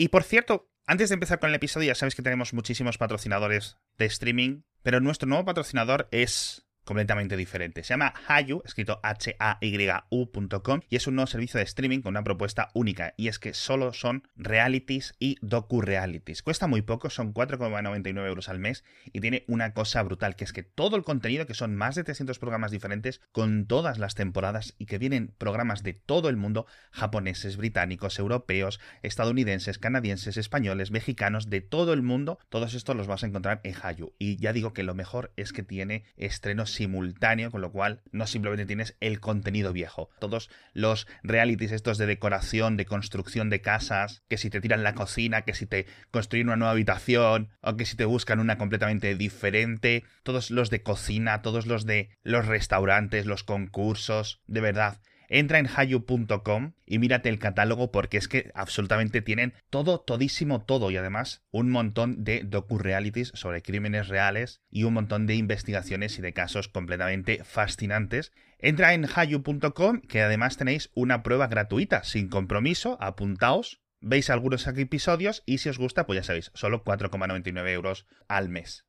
Y por cierto, antes de empezar con el episodio, ya sabéis que tenemos muchísimos patrocinadores de streaming, pero nuestro nuevo patrocinador es completamente diferente. Se llama Hayu, escrito H-A-Y-U.com, y es un nuevo servicio de streaming con una propuesta única, y es que solo son realities y docu-realities. Cuesta muy poco, son 4,99 euros al mes, y tiene una cosa brutal, que es que todo el contenido, que son más de 300 programas diferentes, con todas las temporadas, y que vienen programas de todo el mundo, japoneses, británicos, europeos, estadounidenses, canadienses, españoles, mexicanos, de todo el mundo, todos estos los vas a encontrar en Hayu. Y ya digo que lo mejor es que tiene estrenos simultáneo, con lo cual no simplemente tienes el contenido viejo. Todos los realities estos de decoración, de construcción de casas, que si te tiran la cocina, que si te construyen una nueva habitación, o que si te buscan una completamente diferente, todos los de cocina, todos los de los restaurantes, los concursos, de verdad, Entra en hayu.com y mírate el catálogo porque es que absolutamente tienen todo, todísimo todo y además un montón de docu-realities sobre crímenes reales y un montón de investigaciones y de casos completamente fascinantes. Entra en hayu.com que además tenéis una prueba gratuita sin compromiso, apuntaos, veis algunos episodios y si os gusta pues ya sabéis, solo 4,99 euros al mes.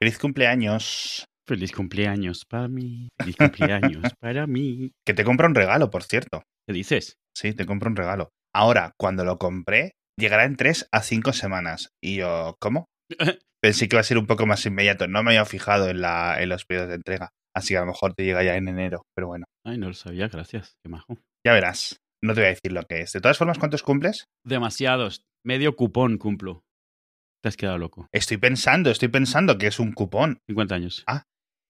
Feliz cumpleaños. Feliz cumpleaños para mí. Feliz cumpleaños para mí. Que te compro un regalo, por cierto. ¿Qué dices? Sí, te compro un regalo. Ahora, cuando lo compré, llegará en 3 a 5 semanas. Y yo, ¿cómo? Pensé que iba a ser un poco más inmediato. No me había fijado en, la, en los periodos de entrega. Así que a lo mejor te llega ya en enero, pero bueno. Ay, no lo sabía, gracias. Qué majo. Ya verás. No te voy a decir lo que es. De todas formas, ¿cuántos cumples? Demasiados. Medio cupón cumplo. Te has quedado loco. Estoy pensando, estoy pensando que es un cupón. 50 años. Ah,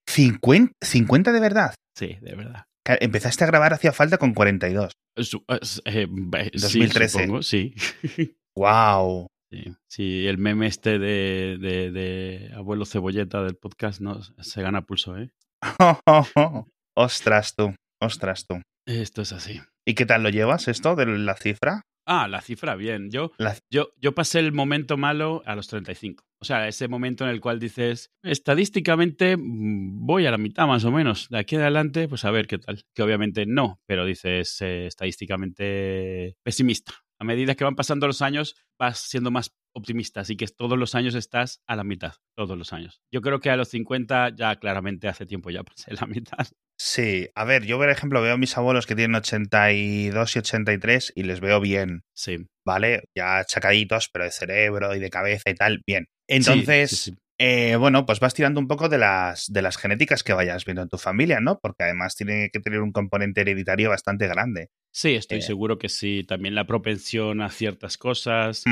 50, 50 de verdad. Sí, de verdad. Empezaste a grabar hacía falta con 42. Su- eh, 2013. Sí, supongo, sí. ¡Wow! sí. Sí, el meme este de, de, de abuelo cebolleta del podcast no se gana pulso, ¿eh? ostras tú, ostras tú. Esto es así. ¿Y qué tal lo llevas esto de la cifra? Ah, la cifra, bien. Yo, La- yo, yo pasé el momento malo a los 35. O sea, ese momento en el cual dices, estadísticamente mm, voy a la mitad más o menos. De aquí adelante, pues a ver qué tal. Que obviamente no, pero dices eh, estadísticamente pesimista. A medida que van pasando los años, vas siendo más optimista. Así que todos los años estás a la mitad. Todos los años. Yo creo que a los 50 ya claramente hace tiempo ya pasé la mitad. Sí, a ver, yo por ejemplo veo a mis abuelos que tienen 82 y 83 y les veo bien, Sí. ¿vale? Ya achacaditos, pero de cerebro y de cabeza y tal, bien. Entonces, Sí, sí, sí. eh, bueno, pues vas tirando un poco de las, de las genéticas que vayas viendo en tu familia, ¿no? Porque además tiene que tener un componente hereditario bastante grande. Sí, estoy Eh. seguro que sí. También la propensión a ciertas cosas.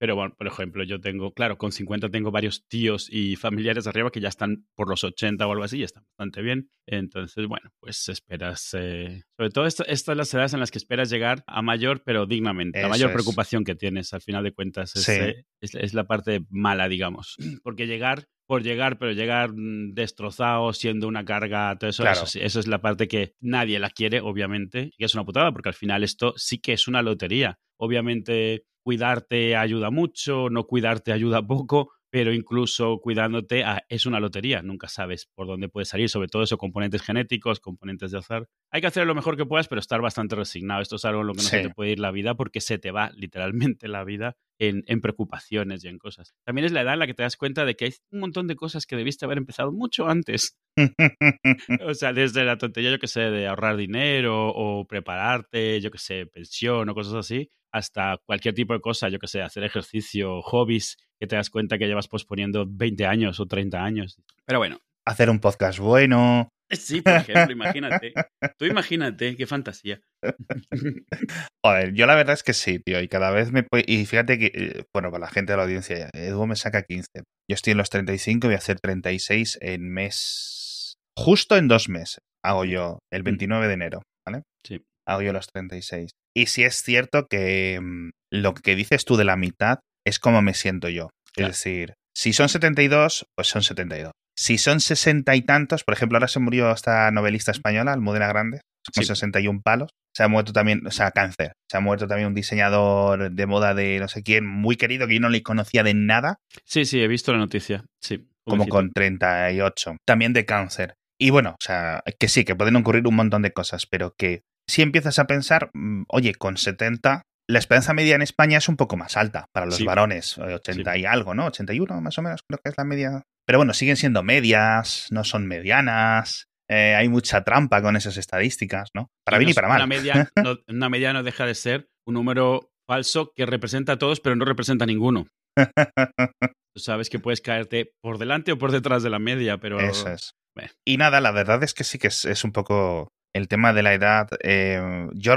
Pero bueno, por ejemplo, yo tengo, claro, con 50 tengo varios tíos y familiares arriba que ya están por los 80 o algo así, y están bastante bien. Entonces, bueno, pues esperas, eh, sobre todo estas son las edades en las que esperas llegar a mayor, pero dignamente. La mayor es. preocupación que tienes, al final de cuentas, es, Sí. eh, es- es la parte mala, digamos. Porque llegar por llegar, pero llegar mm, destrozado, siendo una carga, todo eso, Claro. eso, eso es la parte que nadie la quiere, obviamente, y es una putada, porque al final esto sí que es una lotería. Obviamente, cuidarte ayuda mucho, no cuidarte ayuda poco, pero incluso cuidándote ah, es una lotería, nunca sabes por dónde puede salir, sobre todo eso, componentes genéticos, componentes de azar. Hay que hacer lo mejor que puedas, pero estar bastante resignado. Esto es algo en lo que no se te puede ir la vida porque se te va literalmente la vida en, en preocupaciones y en cosas. También es la edad en la que te das cuenta de que hay un montón de cosas que debiste haber empezado mucho antes. O sea, desde la tontería, yo que sé, de ahorrar dinero o prepararte, yo que sé, pensión o cosas así, hasta cualquier tipo de cosa, yo que sé, hacer ejercicio, hobbies, que te das cuenta que llevas posponiendo 20 años o 30 años. Pero bueno, Hacer un podcast bueno. sí, por ejemplo, imagínate. Tú imagínate, qué fantasía. Joder, yo la verdad es que sí, tío. Y cada vez me... Y fíjate que, eh, bueno, para la gente de la audiencia, Edu me saca 15. Yo estoy en los 35 y voy a hacer 36 en mes... Justo en dos meses hago yo, el 29 de enero, ¿vale? Sí. Yo los 36. Y sí es cierto que mm, lo que dices tú de la mitad es como me siento yo. Claro. Es decir, si son 72, pues son 72. Si son 60 y tantos, por ejemplo, ahora se murió esta novelista española, Almudena Grande, con Sí. 61 palos. Se ha muerto también, o sea, cáncer. Se ha muerto también un diseñador de moda de no sé quién, muy querido, que yo no le conocía de nada, Sí, sí, he visto la noticia. Sí. como con 38. También de cáncer. Y bueno, o sea, que sí, que pueden ocurrir un montón de cosas, pero que si empiezas a pensar, mm, oye, con 70, la esperanza media en España es un poco más alta para los Sí. varones, 80 y algo, ¿no? 81 más o menos, creo que es la media. Pero bueno, siguen siendo medias, no son medianas. eh, hay mucha trampa con esas estadísticas, ¿no? Para Y bien no y para mal. Una media, no, una media no deja de ser un número falso que representa a todos, pero no representa a ninguno. Tú sabes que puedes caerte por delante o por detrás de la media, pero Eso es. Bueno. Y nada, la verdad es que sí que es, es un poco el tema de la edad. eh, yo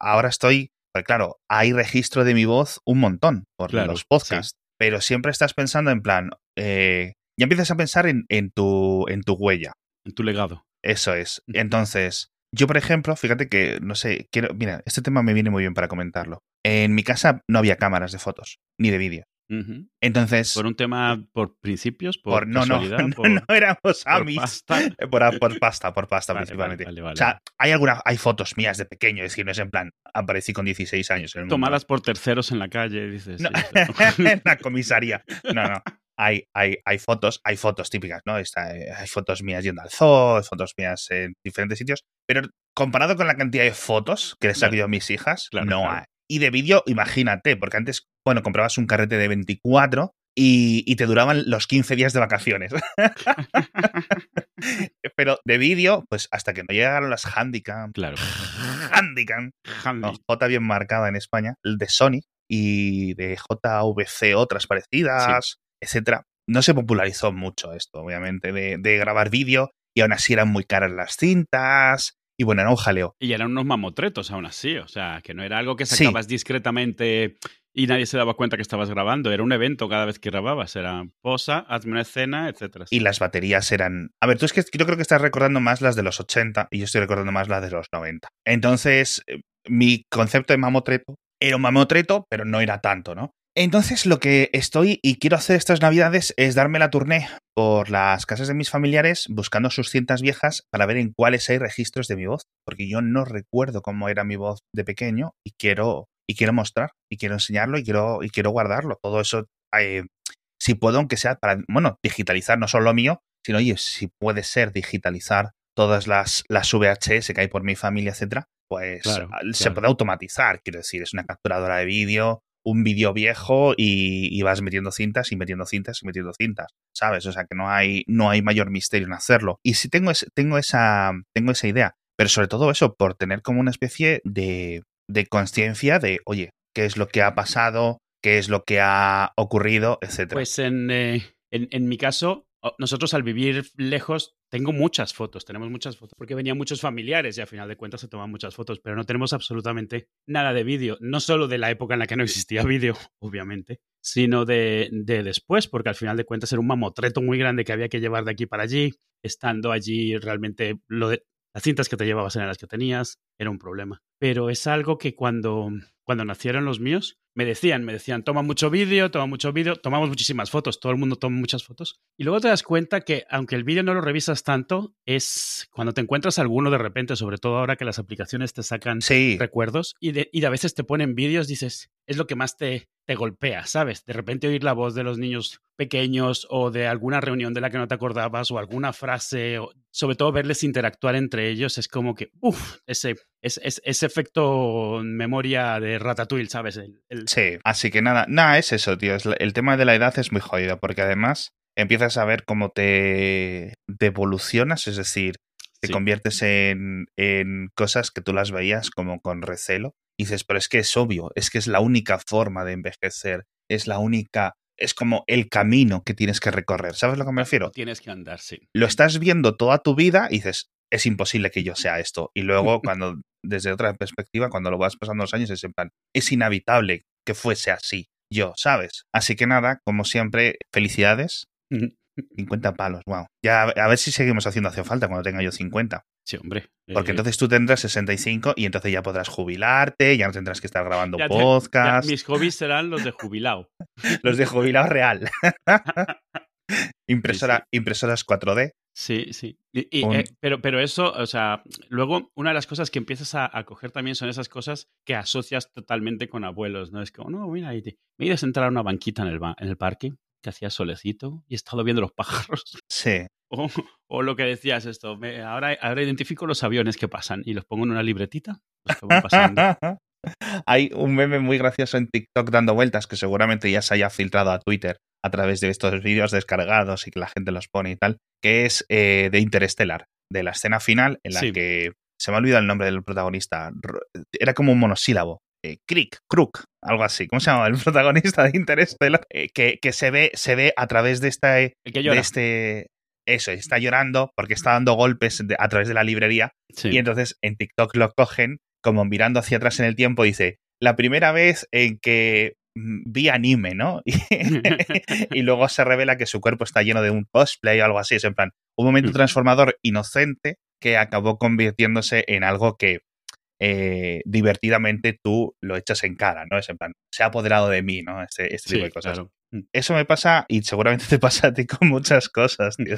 ahora estoy, pues claro, hay registro de mi voz un montón por Claro, los podcasts, pero siempre estás pensando en plan, eh, ya empiezas a pensar en, en tu, en tu huella. en tu legado. Eso es. Entonces, yo, por ejemplo, fíjate que, no sé, quiero, mira, este tema me viene muy bien para comentarlo. En mi casa no había cámaras de fotos, ni de vídeo. Ujú. Entonces, Por un tema, por principios, por, por- no, no, casualidad, no, por, no éramos por amis. pasta. Eh, Por, por pasta, por pasta Vale, principalmente. vale, vale, O sea, hay alguna, hay fotos mías de pequeño, es decir, no es en plan, aparecí con 16 años en el mundo. Tomadas por terceros en la calle, dices. No, sí, en la comisaría. No, no. Hay, hay, hay fotos, hay fotos típicas, ¿no? Está, eh, hay fotos mías yendo al zoo, hay fotos mías en diferentes sitios, pero comparado con la cantidad de fotos que les saco yo a mis hijas, Claro, no claro. hay. Y de vídeo, imagínate, porque antes, bueno, comprabas un carrete de 24 y, y te duraban los 15 días de vacaciones. pero de vídeo, pues hasta que no llegaron las Handicam, Claro. Handicam, Handy. no, J bien marcada en España, el de Sony y de JVC otras parecidas, etcétera. No se popularizó mucho esto, obviamente, de, de grabar vídeo y aún así eran muy caras las cintas y bueno, era un jaleo. Y eran unos mamotretos aún así, o sea, que no era algo que Sí. sacabas discretamente y nadie se daba cuenta que estabas grabando, era un evento cada vez que grababas, era posa, hazme una escena, etcétera. Y las baterías eran... A ver, tú es que yo creo que estás recordando más las de los 80 y yo estoy recordando más las de los 90. Entonces, eh, mi concepto de mamotreto era un mamotreto, pero no era tanto, ¿no? Entonces, lo que estoy y quiero hacer estas navidades es darme la tournée por las casas de mis familiares buscando sus cintas viejas para ver en cuáles hay registros de mi voz, porque yo no recuerdo cómo era mi voz de pequeño y quiero y quiero mostrar y quiero enseñarlo y quiero y quiero guardarlo. Todo eso eh, si puedo aunque sea para bueno, digitalizar no solo lo mío, sino oye, si puede ser digitalizar todas las las VHS que hay por mi familia, etcétera, pues Claro, se claro. puede automatizar, quiero decir, es una capturadora de vídeo, un vídeo viejo y, y vas metiendo cintas y metiendo cintas y metiendo cintas, ¿sabes? O sea que no hay, no hay mayor misterio en hacerlo. Y sí tengo, ese- tengo, esa, tengo esa idea, pero sobre todo eso, por tener como una especie de, de conciencia de, oye, ¿qué es lo que ha pasado? ¿Qué es lo que ha ocurrido? Etcétera. Pues en, eh, en, en mi caso, nosotros al vivir lejos, tengo muchas fotos, tenemos muchas fotos, porque venían muchos familiares y a final de cuentas se toman muchas fotos, pero no tenemos absolutamente nada de vídeo, no solo de la época en la que no existía vídeo, obviamente, sino de, de después, porque al final de cuentas era un mamotreto muy grande que había que llevar de aquí para allí, estando allí realmente lo de las cintas que te llevabas eran las que tenías, era un problema. Pero es algo que cuando, cuando nacieron los míos, me decían, me decían, toma mucho vídeo, toma mucho vídeo, tomamos muchísimas fotos, todo el mundo toma muchas fotos. Y luego te das cuenta que aunque el vídeo no lo revisas tanto, es cuando te encuentras alguno de repente, sobre todo ahora que las aplicaciones te sacan sí, recuerdos y, de, y a veces te ponen vídeos, dices, es lo que más te, te golpea, ¿sabes? De repente oír la voz de los niños pequeños o de alguna reunión de la que no te acordabas o alguna frase, o sobre todo verles interactuar entre ellos, es como que, uff, ese, ese, ese, efecto memoria de Ratatouille, ¿sabes? El, el... Sí, así que nada, nada, es eso, tío. Es el tema de la edad es muy jodido, porque además empiezas a ver cómo te, te evolucionas, es decir, te Sí. conviertes en, en cosas que tú las veías como con recelo. Y dices, pero es que es obvio, es que es la única forma de envejecer, es la única, es como el camino que tienes que recorrer. ¿Sabes a lo que me refiero? Tienes que andar, sí. Lo estás viendo toda tu vida y dices, es imposible que yo sea esto. Y luego, cuando, desde otra perspectiva, cuando lo vas pasando los años, es en plan, es inevitable que fuese así yo, ¿sabes? Así que nada, como siempre, felicidades. 50 palos, wow. Ya a ver si seguimos haciendo hace falta cuando tenga yo 50. Sí, hombre. Porque Eh, entonces tú tendrás 65 y entonces ya podrás jubilarte, ya no tendrás que estar grabando te- podcast. ya mis hobbies serán los de jubilado. Los de jubilado real. Impresora, Impresoras 4D. Sí, sí. Y- y, Un- eh, pero, pero eso, o sea, luego una de las cosas que empiezas a, a coger también son esas cosas que asocias totalmente con abuelos, ¿no? Es como, no, mira, y te- me ido a sentar a una banquita en el, ba- en el parque, que hacía solecito, y he estado viendo los pájaros. Sí. O, lo que decías esto, ahora, ahora identifico los aviones que pasan y los pongo en una libretita. Los que van pasando. Hay un meme muy gracioso en TikTok dando vueltas que seguramente ya se haya filtrado a Twitter a través de estos vídeos descargados y que la gente los pone y tal, que es eh, de Interstellar, de la escena final en la que se me ha olvidado el nombre del protagonista, era como un monosílabo. Eh, Crick, Crook, algo así. ¿Cómo se llama? El protagonista de Interstellar. Eh, que, que se ve, se ve a través de esta. De este. Eso, está llorando porque está dando golpes a través de la librería. Y entonces en TikTok lo cogen como mirando hacia atrás en el tiempo, dice, la primera vez en que mm, vi anime, ¿no? y luego se revela que su cuerpo está lleno de un cosplay o algo así. Es en plan, un momento transformador inocente que acabó convirtiéndose en algo que eh, divertidamente tú lo echas en cara, ¿no? Es en plan, se ha apoderado de mí, ¿no? Este, este tipo de cosas. Mm. Eso me pasa y seguramente te pasa a ti con muchas cosas, tío.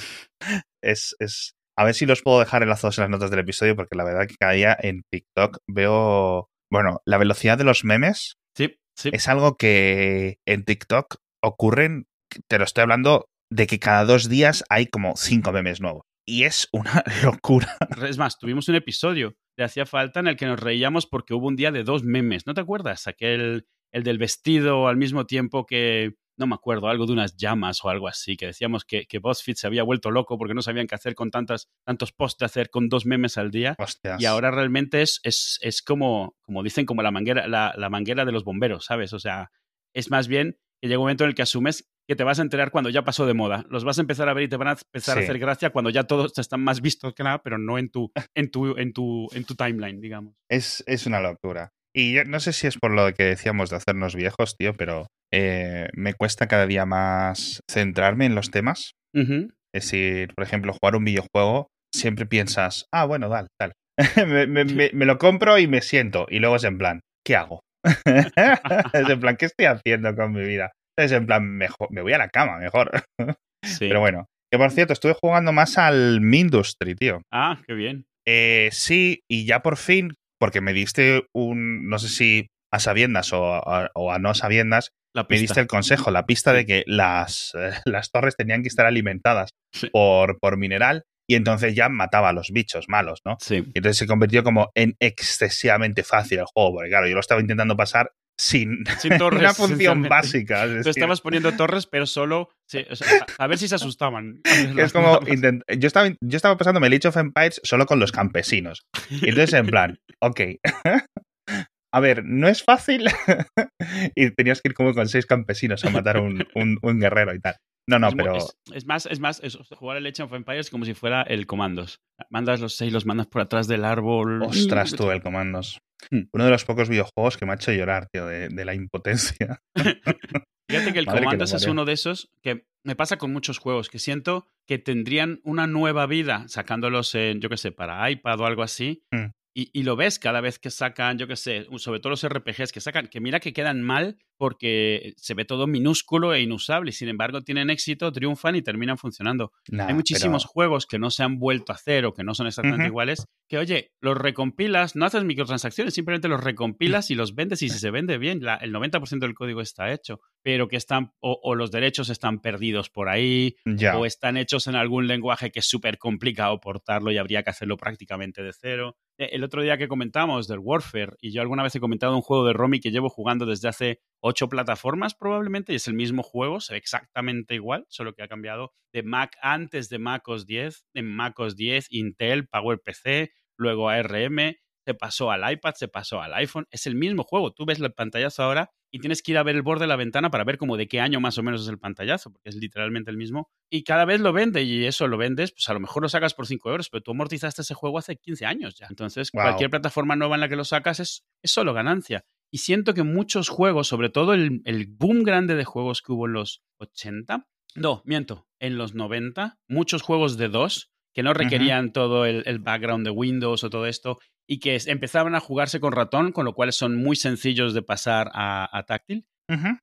Es, es, a ver si los puedo dejar enlazados en las notas del episodio, porque la verdad que cada día en TikTok veo. Bueno, la velocidad de los memes sí, sí. es algo que en TikTok ocurren. Te lo estoy hablando de que cada dos días hay como cinco memes nuevos. Y es una locura. Es más, tuvimos un episodio Hacía Falta en el que nos reíamos porque hubo un día de dos memes. ¿No te acuerdas? Aquel, el del vestido al mismo tiempo que no me acuerdo, algo de unas llamas o algo así, que decíamos que, que BuzzFeed se había vuelto loco porque no sabían qué hacer con tantas, tantos posts de hacer con dos memes al día. Y ahora realmente es, es, es, como, como dicen, como la manguera, la, la, manguera de los bomberos, ¿sabes? O sea, es más bien que llega un momento en el que asumes que te vas a enterar cuando ya pasó de moda. Los vas a empezar a ver y te van a empezar a hacer gracia cuando ya todos están más vistos que nada, pero no en tu, en tu, en tu, en tu timeline, digamos. Es, es una locura. Y yo no sé si es por lo que decíamos de hacernos viejos, tío, pero eh, me cuesta cada día más centrarme en los temas. Es decir, por ejemplo, jugar un videojuego, siempre piensas, ah, bueno, tal, tal. me, lo compro y me siento. Y luego es en plan, ¿qué hago? es en plan, ¿qué estoy haciendo con mi vida? Es en plan, mejor, me voy a la cama, mejor. Pero bueno, que por cierto, estuve jugando más al Mindustry, tío. Ah, qué bien. Eh, sí, y ya por fin, porque me diste un, no sé si a sabiendas o a no sabiendas, me diste el consejo, la pista de que las, eh, las torres tenían que estar alimentadas por, por mineral y entonces ya mataba a los bichos malos, ¿no? Sí. Y entonces se convirtió como en excesivamente fácil el juego, porque claro, yo lo estaba intentando pasar sin, torres, una función básica. Tú estabas poniendo torres, pero solo a ver si se asustaban. es como yo estaba yo estaba pasándome Age of Empires solo con los campesinos. Y entonces en plan, ok, a ver, no es fácil. y tenías que ir como con seis campesinos a matar un, un, guerrero y tal. No, no, pero. Es, más, es más, jugar el Age of Empires como si fuera el Comandos. Mandas los seis, los mandas por atrás del árbol. Ostras, tú, el Comandos. Hmm. Uno de los pocos videojuegos que me ha hecho llorar, tío, de, la impotencia. Fíjate que el Comandos es uno de esos que me pasa con muchos juegos, que siento que tendrían una nueva vida sacándolos en, yo qué sé, para iPad o algo así, hmm. Y, lo ves cada vez que sacan, yo qué sé, sobre todo los RPGs que sacan, que mira que quedan mal porque se ve todo minúsculo e inusable y sin embargo tienen éxito, triunfan y terminan funcionando. Hay muchísimos juegos que no se han vuelto a hacer o que no son exactamente iguales, que oye, los recompilas, no haces microtransacciones, simplemente los recompilas y los vendes y si se vende bien, el 90% del código está hecho, pero que están, o, los derechos están perdidos por ahí, o están hechos en algún lenguaje que es súper complicado portarlo y habría que hacerlo prácticamente de cero. E, el otro día que comentamos del Warfare, y yo alguna vez he comentado un juego de Romy que llevo jugando desde hace ocho plataformas probablemente, y es el mismo juego, se ve exactamente igual, solo que ha cambiado de Mac antes de Mac OS 10, en Mac OS 10, Intel, PowerPC, luego ARM, se pasó al iPad, se pasó al iPhone, es el mismo juego, tú ves el pantallazo ahora y tienes que ir a ver el borde de la ventana para ver como de qué año más o menos es el pantallazo, porque es literalmente el mismo, y cada vez lo vende y eso lo vendes, pues a lo mejor lo sacas por 5 euros, pero tú amortizaste ese juego hace 15 años ya, entonces cualquier plataforma nueva en la que lo sacas es, es solo ganancia. Y siento que muchos juegos, sobre todo el, boom grande de juegos que hubo en los 80, no, miento, en los 90, muchos juegos de dos que no requerían todo el, background de Windows o todo esto y que empezaban a jugarse con ratón, con lo cual son muy sencillos de pasar a, táctil.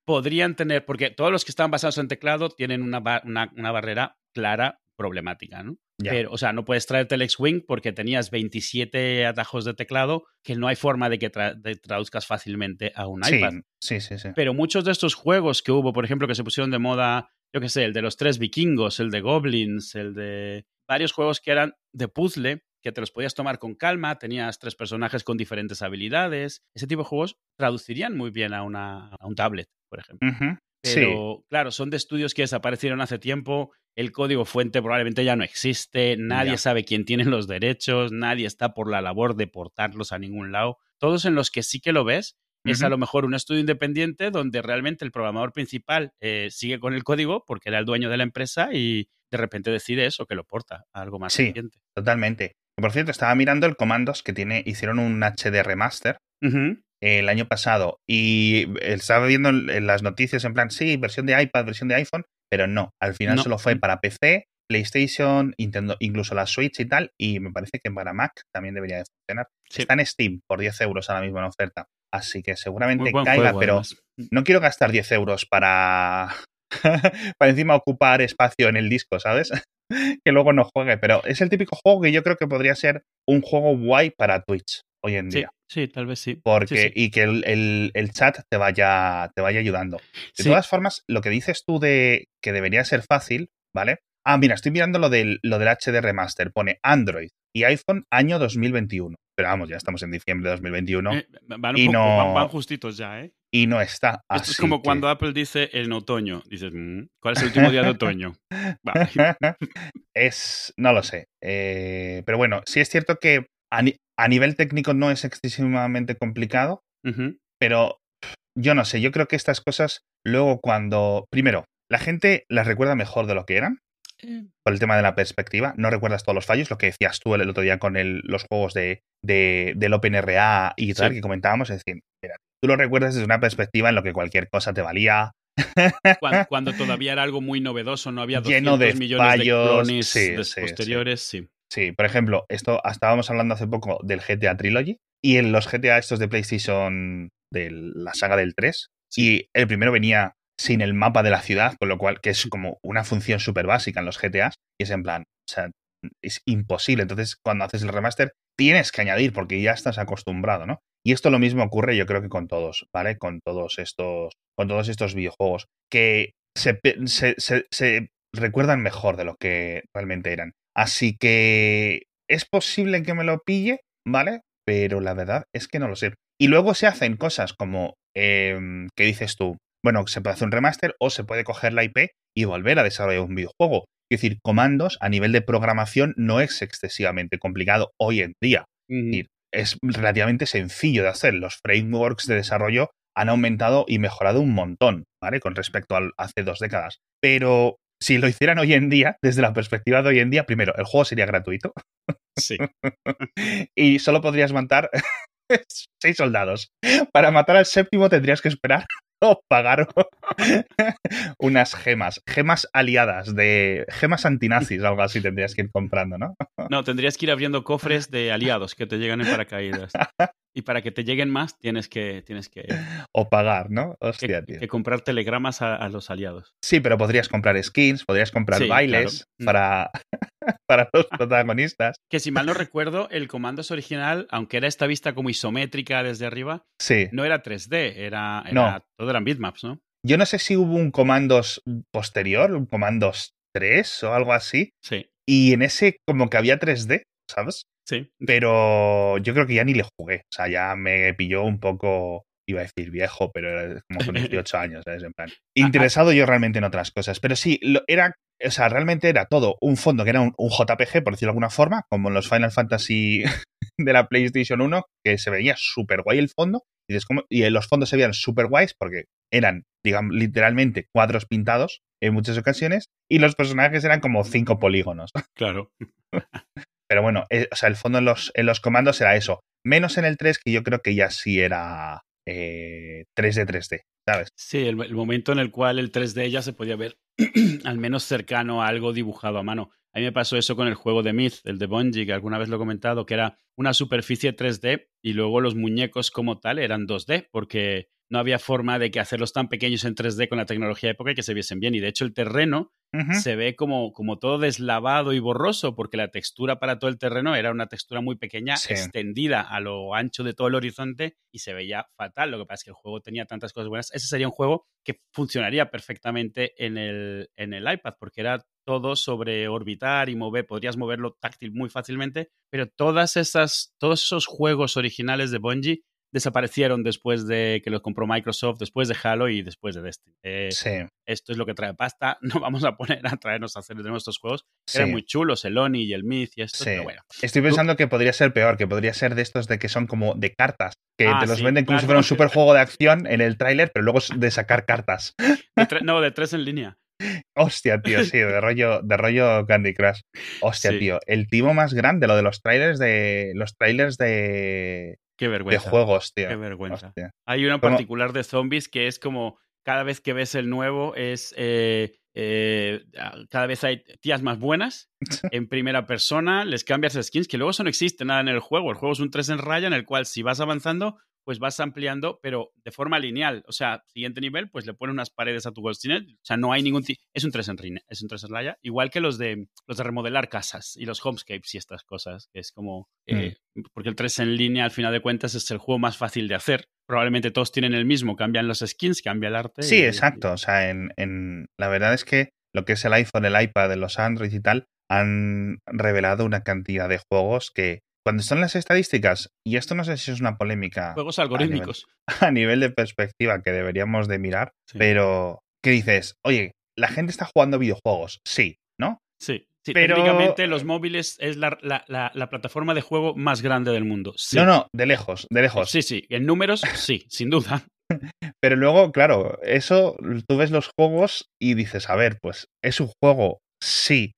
Podrían tener, porque todos los que estaban basados en teclado tienen una, una barrera clara problemática, ¿no? Pero, o sea, no puedes traerte el X-Wing porque tenías 27 atajos de teclado que no hay forma de que traduzcas fácilmente a un iPad. Sí, sí, sí. Pero muchos de estos juegos que hubo, por ejemplo, que se pusieron de moda, yo qué sé, el de los tres vikingos, el de Goblins, el de varios juegos que eran de puzzle, que te los podías tomar con calma, tenías tres personajes con diferentes habilidades. Ese tipo de juegos traducirían muy bien a, una, a un tablet, por ejemplo. Pero claro, son de estudios que desaparecieron hace tiempo, el código fuente probablemente ya no existe, nadie sabe quién tiene los derechos, nadie está por la labor de portarlos a ningún lado. Todos en los que sí que lo ves es a lo mejor un estudio independiente donde realmente el programador principal eh, sigue con el código porque era el dueño de la empresa y de repente decide eso, que lo porta a algo más sí, Totalmente. Por cierto, estaba mirando el comandos que tiene, hicieron un HD remaster el año pasado y estaba viendo en las noticias en plan, sí, versión de iPad, versión de iPhone, pero no, al final solo fue para PC, PlayStation, Nintendo, incluso la Switch y tal, y me parece que para Mac también debería de funcionar. Está en Steam por 10 euros ahora mismo en oferta, así que seguramente caiga, pero no quiero gastar 10 euros para, para encima ocupar espacio en el disco, ¿sabes? que luego no juegue, pero es el típico juego que yo creo que podría ser un juego guay para Twitch hoy en día. Sí, tal vez sí. Porque, y que el, chat te vaya, te vaya ayudando. De todas formas, lo que dices tú de que debería ser fácil, ¿vale? Ah, mira, estoy mirando lo del, lo del HD Remaster. Pone Android y iPhone año 2021. Pero vamos, ya estamos en diciembre de 2021. Eh, van, y no, van, justitos ya, ¿eh? Y no está. Esto es como cuando Apple dice en otoño. Dices, mm, ¿cuál es el último día de otoño? es, no lo sé. Eh, pero bueno, sí es cierto que a, nivel técnico no es excesivamente complicado, pero yo no sé, yo creo que estas cosas luego cuando, primero, la gente las recuerda mejor de lo que eran. Por el tema de la perspectiva, no recuerdas todos los fallos, lo que decías tú el, otro día con los juegos de, del OpenRA y tal que comentábamos, es decir, mira, tú lo recuerdas desde una perspectiva en lo que cualquier cosa te valía, cuando, todavía era algo muy novedoso, no había 200 de millones de clones posteriores, sí. Sí, por ejemplo, esto estábamos hablando hace poco del GTA Trilogy y en los GTA estos de PlayStation de la saga del 3 y el primero venía sin el mapa de la ciudad, con lo cual que es como una función súper básica en los GTAs y es en plan, o sea, es imposible. Entonces, cuando haces el remaster, tienes que añadir porque ya estás acostumbrado, ¿no? Y esto lo mismo ocurre yo creo que con todos, ¿vale? Con todos estos, con todos estos videojuegos que se, se recuerdan mejor de lo que realmente eran. Así que es posible que me lo pille, ¿vale? Pero la verdad es que no lo sé. Y luego se hacen cosas como, em, ¿qué dices tú? Bueno, se puede hacer un remaster o se puede coger la IP y volver a desarrollar un videojuego. Es decir, comandos a nivel de programación no es excesivamente complicado hoy en día. Es decir, es relativamente sencillo de hacer. Los frameworks de desarrollo han aumentado y mejorado un montón, ¿vale? Con respecto a hace dos décadas. Pero si lo hicieran hoy en día, desde la perspectiva de hoy en día, primero, el juego sería gratuito. Sí. y solo podrías matar seis soldados. Para matar al séptimo tendrías que esperar o pagar unas gemas, gemas aliadas de gemas antinazis, algo así tendrías que ir comprando, ¿no? No, tendrías que ir abriendo cofres de aliados que te llegan en paracaídas. Y para que te lleguen más tienes que... Tienes que o pagar, ¿no? Hostia, que, que comprar telegramas a, los aliados. Sí, pero podrías comprar skins, podrías comprar bailes mm. para, para los protagonistas. Que si mal no recuerdo, el Comandos original, aunque era esta vista como isométrica desde arriba, sí. no era 3D, era, era todo eran bitmaps, ¿no? Yo no sé si hubo un Comandos posterior, un Comandos 3 o algo así. Sí. Y en ese como que había 3D, ¿sabes? Sí. Pero yo creo que ya ni le jugué. O sea, ya me pilló un poco, iba a decir viejo, pero era como con 18 años, ¿sabes? En plan. Interesado yo realmente en otras cosas. Pero sí, lo, era. O sea, realmente era todo un fondo que era un, JPG, por decirlo de alguna forma, como en los Final Fantasy de la PlayStation 1, que se veía súper guay el fondo. Y, los fondos se veían súper guays porque eran, digamos, literalmente cuadros pintados en muchas ocasiones y los personajes eran como cinco polígonos. Claro. Pero bueno, eh, o sea, el fondo en los, en los comandos era eso. Menos en el 3, que yo creo que ya sí era 3D eh, 3D, ¿sabes? Sí, el, momento en el cual el 3D ya se podía ver al menos cercano a algo dibujado a mano. A mí me pasó eso con el juego de Myth, el de Bungie, que alguna vez lo he comentado, que era una superficie 3D y luego los muñecos como tal eran 2D, porque no había forma de que hacerlos tan pequeños en 3D con la tecnología de época y que se viesen bien. Y de hecho el terreno se ve como, como todo deslavado y borroso porque la textura para todo el terreno era una textura muy pequeña, extendida a lo ancho de todo el horizonte y se veía fatal. Lo que pasa es que el juego tenía tantas cosas buenas. Ese sería un juego que funcionaría perfectamente en el, en el iPad porque era todo sobre orbitar y mover, podrías moverlo táctil muy fácilmente, pero todas esas, todos esos juegos originales de Bungie desaparecieron después de que los compró Microsoft, después de Halo y después de Destiny. Eh, sí. Esto es lo que trae pasta. No vamos a poner a traernos a hacer de nuestros juegos. Eran muy chulos, el Oni y el Myth y esto, pero bueno. Estoy pensando que podría ser peor, que podría ser de estos de que son como de cartas, que ah, te los venden como si fuera un super juego de acción en el tráiler, pero luego de sacar cartas. no, de tres en línea. Hostia, tío, sí, de rollo, de rollo Candy Crush. Hostia, tío, el timo más grande, lo de los trailers de. Los trailers de. Qué vergüenza. De juegos, tío. Qué vergüenza. Hay una particular de zombies que es como cada vez que ves el nuevo es. Eh, eh, cada vez hay tías más buenas en primera persona, les cambias skins que luego eso no existe nada en el juego. El juego es un 3 en raya en el cual si vas avanzando pues vas ampliando, pero de forma lineal. O sea, siguiente nivel, pues le pones unas paredes a tu Ghost O sea, no hay ningún... Es un 3 en rine, es un 3 en raya. Igual que los de, los de remodelar casas y los homescapes y estas cosas, que es como... Eh, mm. Porque el 3 en línea, al final de cuentas, es el juego más fácil de hacer. Probablemente todos tienen el mismo, cambian los skins, cambia el arte. Sí, exacto. O sea, en, en, la verdad es que lo que es el iPhone, el iPad, los Android y tal, han revelado una cantidad de juegos que cuando están las estadísticas, y esto no sé si es una polémica. Juegos algorítmicos. A nivel, de perspectiva que deberíamos de mirar, pero ¿qué dices? Oye, la gente está jugando videojuegos, sí, ¿no? Sí. Sí, pero... técnicamente los móviles es la, plataforma de juego más grande del mundo. No, no, de lejos, de lejos. Sí, sí, en números sí, sin duda. Pero luego, claro, eso, tú ves los juegos y dices, a ver, pues es un juego, sí.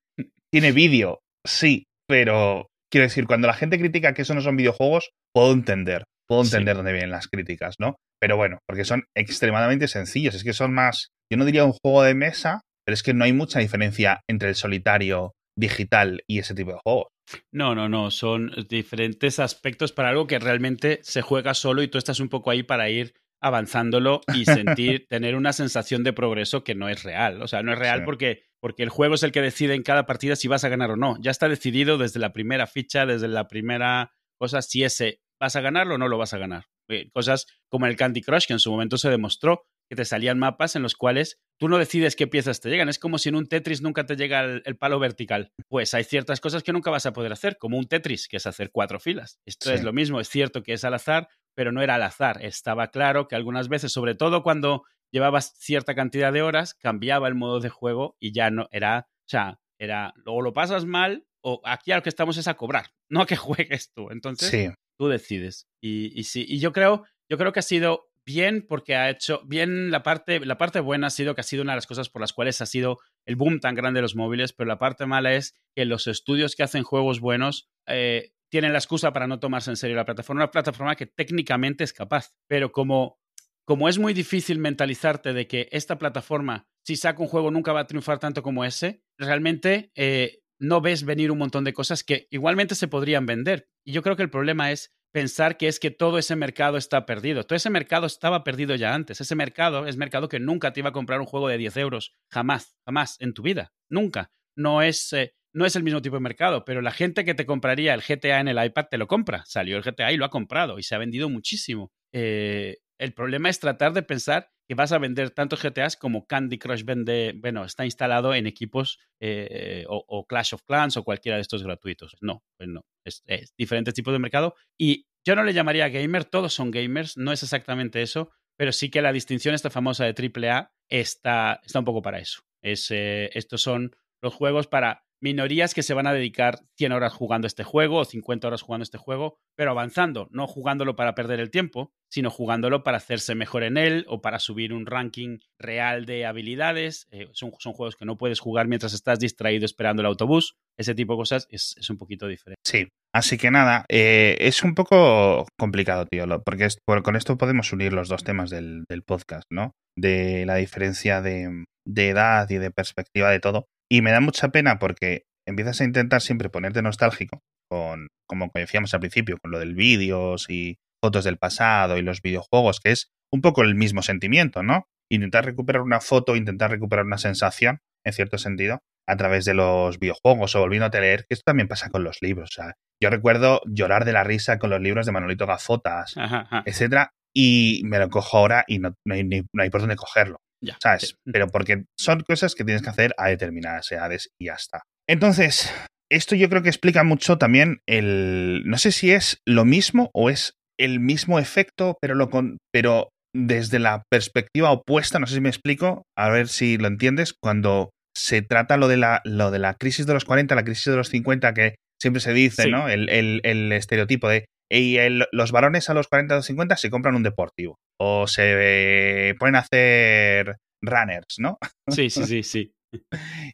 Tiene vídeo, sí, pero Quiero decir, cuando la gente critica que eso no son videojuegos, puedo entender, puedo entender dónde vienen las críticas, ¿no? Pero bueno, porque son extremadamente sencillos, es que son más, yo no diría un juego de mesa, pero es que no hay mucha diferencia entre el solitario digital y ese tipo de juegos. No, no, no, son diferentes aspectos para algo que realmente se juega solo y tú estás un poco ahí para ir avanzándolo y sentir, tener una sensación de progreso que no es real. O sea, no es real porque, porque el juego es el que decide en cada partida si vas a ganar o no. Ya está decidido desde la primera ficha, desde la primera cosa, si ese vas a ganarlo o no lo vas a ganar. Eh, cosas como el Candy Crush, que en su momento se demostró que te salían mapas en los cuales tú no decides qué piezas te llegan. Es como si en un Tetris nunca te llega el, palo vertical. Pues hay ciertas cosas que nunca vas a poder hacer, como un Tetris, que es hacer cuatro filas. Esto es lo mismo, es cierto que es al azar, pero no era al azar. Estaba claro que algunas veces, sobre todo cuando llevabas cierta cantidad de horas, cambiaba el modo de juego y ya no era, o sea, era o lo pasas mal o aquí a lo que estamos es a cobrar, no a que juegues tú. Entonces, tú decides. Y, y, sí, y yo creo, yo creo que ha sido bien porque ha hecho bien la parte la parte buena ha sido que ha sido una de las cosas por las cuales ha sido el boom tan grande de los móviles pero la parte mala es que los estudios que hacen juegos buenos eh, tienen la excusa para no tomarse en serio la plataforma, una plataforma que técnicamente es capaz, pero como, como es muy difícil mentalizarte de que esta plataforma, si saca un juego, nunca va a triunfar tanto como ese, realmente eh, no ves venir un montón de cosas que igualmente se podrían vender. Y yo creo que el problema es pensar que es que todo ese mercado está perdido. Todo ese mercado estaba perdido ya antes. Ese mercado es mercado que nunca te iba a comprar un juego de 10 euros. Jamás, jamás en tu vida. Nunca. No es, eh, no es el mismo tipo de mercado, pero la gente que te compraría el GTA en el iPad te lo compra. Salió el GTA y lo ha comprado y se ha vendido muchísimo. Eh, el problema es tratar de pensar que vas a vender tantos GTAs como Candy Crush vende, bueno, está instalado en equipos eh, o, Clash of Clans o cualquiera de estos gratuitos. No, pues no, es, diferentes tipos de mercado. Y yo no le llamaría gamer, todos son gamers, no es exactamente eso, pero sí que la distinción esta famosa de AAA está, está un poco para eso. Es, eh, estos son los juegos para minorías que se van a dedicar 100 horas jugando este juego o 50 horas jugando este juego, pero avanzando, no jugándolo para perder el tiempo, sino jugándolo para hacerse mejor en él o para subir un ranking real de habilidades. Eh, son, son, juegos que no puedes jugar mientras estás distraído esperando el autobús. Ese tipo de cosas es, un poquito diferente. Sí, así que nada, eh, es un poco complicado, tío, porque con esto podemos unir los dos temas del, podcast, ¿no? De la diferencia de, de edad y de perspectiva de todo. Y me da mucha pena porque empiezas a intentar siempre ponerte nostálgico con, como decíamos al principio, con lo del vídeos y, fotos del pasado y los videojuegos, que es un poco el mismo sentimiento, ¿no? Intentar recuperar una foto, intentar recuperar una sensación, en cierto sentido, a través de los videojuegos o volviendo a leer, que esto también pasa con los libros. O sea, yo recuerdo llorar de la risa con los libros de Manolito Gafotas, etcétera, y me lo cojo ahora y no, hay, no hay por dónde cogerlo. Ya, ¿Sabes? Pero porque son cosas que tienes que hacer a determinadas edades y ya está. Entonces, esto yo creo que explica mucho también el. No sé si es lo mismo o es el mismo efecto, pero, lo con, pero desde la perspectiva opuesta, no sé si me explico, a ver si lo entiendes, cuando se trata lo de la, lo de la crisis de los 40, la crisis de los 50, que siempre se dice, ¿no? El, el, estereotipo de y los varones a los 40 o 50 se compran un deportivo o se ponen a hacer runners, ¿no? Sí, sí, sí, sí.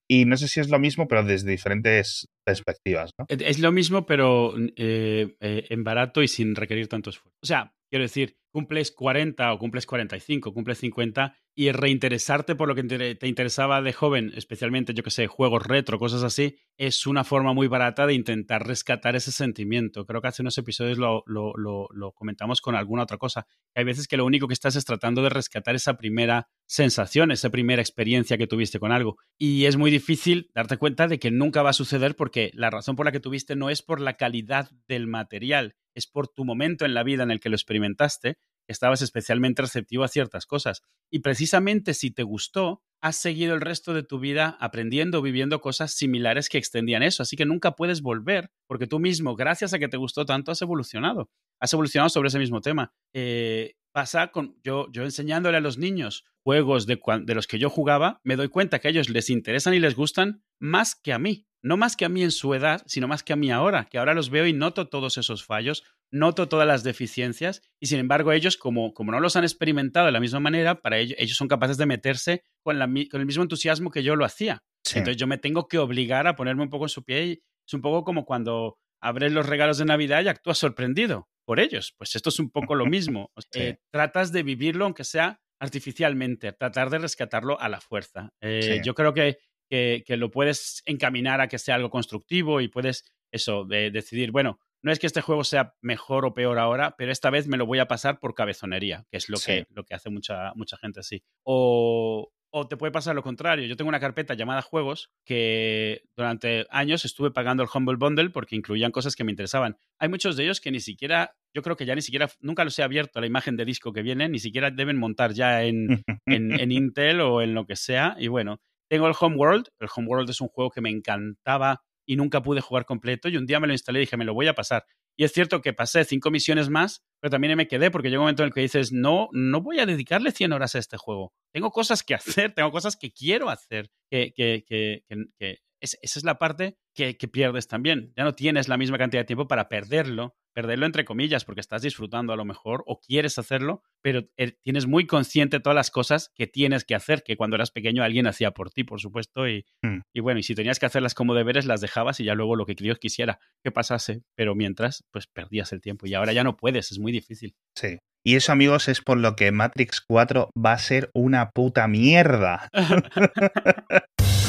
Y no sé si es lo mismo, pero desde diferentes perspectivas, ¿no? Es lo mismo, pero eh, eh, en barato y sin requerir tanto esfuerzo. O sea, quiero decir, cumples 40 o cumples 45, cumples 50 y reinteresarte por lo que te interesaba de joven, especialmente, yo que sé, juegos retro, cosas así, es una forma muy barata de intentar rescatar ese sentimiento. Creo que hace unos episodios lo, lo, comentamos con alguna otra cosa. Hay veces que lo único que estás es tratando de rescatar esa primera sensación, esa primera experiencia que tuviste con algo. Y es muy difícil darte cuenta de que nunca va a suceder porque la razón por la que tuviste no es por la calidad del material, es por tu momento en la vida en el que lo experimentaste estabas especialmente receptivo a ciertas cosas. Y precisamente si te gustó, has seguido el resto de tu vida aprendiendo, viviendo cosas similares que extendían eso. Así que nunca puedes volver, porque tú mismo, gracias a que te gustó tanto, has evolucionado. Has evolucionado sobre ese mismo tema. Eh, pasa con yo, yo enseñándole a los niños juegos de, de los que yo jugaba, me doy cuenta que a ellos les interesan y les gustan más que a mí. No más que a mí en su edad, sino más que a mí ahora, que ahora los veo y noto todos esos fallos, noto todas las deficiencias y sin embargo ellos, como, como no los han experimentado de la misma manera, para ellos, ellos son capaces de meterse con, la, con el mismo entusiasmo que yo lo hacía. Entonces yo me tengo que obligar a ponerme un poco en su pie y es un poco como cuando abres los regalos de Navidad y actúas sorprendido por ellos. Pues esto es un poco lo mismo. Eh, tratas de vivirlo aunque sea artificialmente, tratar de rescatarlo a la fuerza. Eh, yo creo que, que, lo puedes encaminar a que sea algo constructivo y puedes eso, de decidir, bueno, no es que este juego sea mejor o peor ahora, pero esta vez me lo voy a pasar por cabezonería, que es lo, que, lo que hace mucha, mucha gente así. O, o te puede pasar lo contrario. Yo tengo una carpeta llamada juegos que durante años estuve pagando el Humble Bundle porque incluían cosas que me interesaban. Hay muchos de ellos que ni siquiera, yo creo que ya ni siquiera, nunca los he abierto la imagen de disco que viene, ni siquiera deben montar ya en, en, en Intel o en lo que sea. Y bueno, tengo el Homeworld. El Homeworld es un juego que me encantaba y nunca pude jugar completo. Y un día me lo instalé y dije, me lo voy a pasar. Y es cierto que pasé cinco misiones más, pero también me quedé porque llega un momento en el que dices, no, no voy a dedicarle 100 horas a este juego. Tengo cosas que hacer, tengo cosas que quiero hacer, que, que, que, que esa es la parte que, pierdes también. Ya no tienes la misma cantidad de tiempo para perderlo, perderlo entre comillas, porque estás disfrutando a lo mejor o quieres hacerlo, pero er, tienes muy consciente todas las cosas que tienes que hacer, que cuando eras pequeño alguien hacía por ti, por supuesto, y, hmm. y bueno, y si tenías que hacerlas como deberes, las dejabas y ya luego lo que Dios quisiera que pasase, pero mientras, pues perdías el tiempo y ahora ya no puedes, es muy difícil. Sí. Y eso, amigos, es por lo que Matrix 4 va a ser una puta mierda.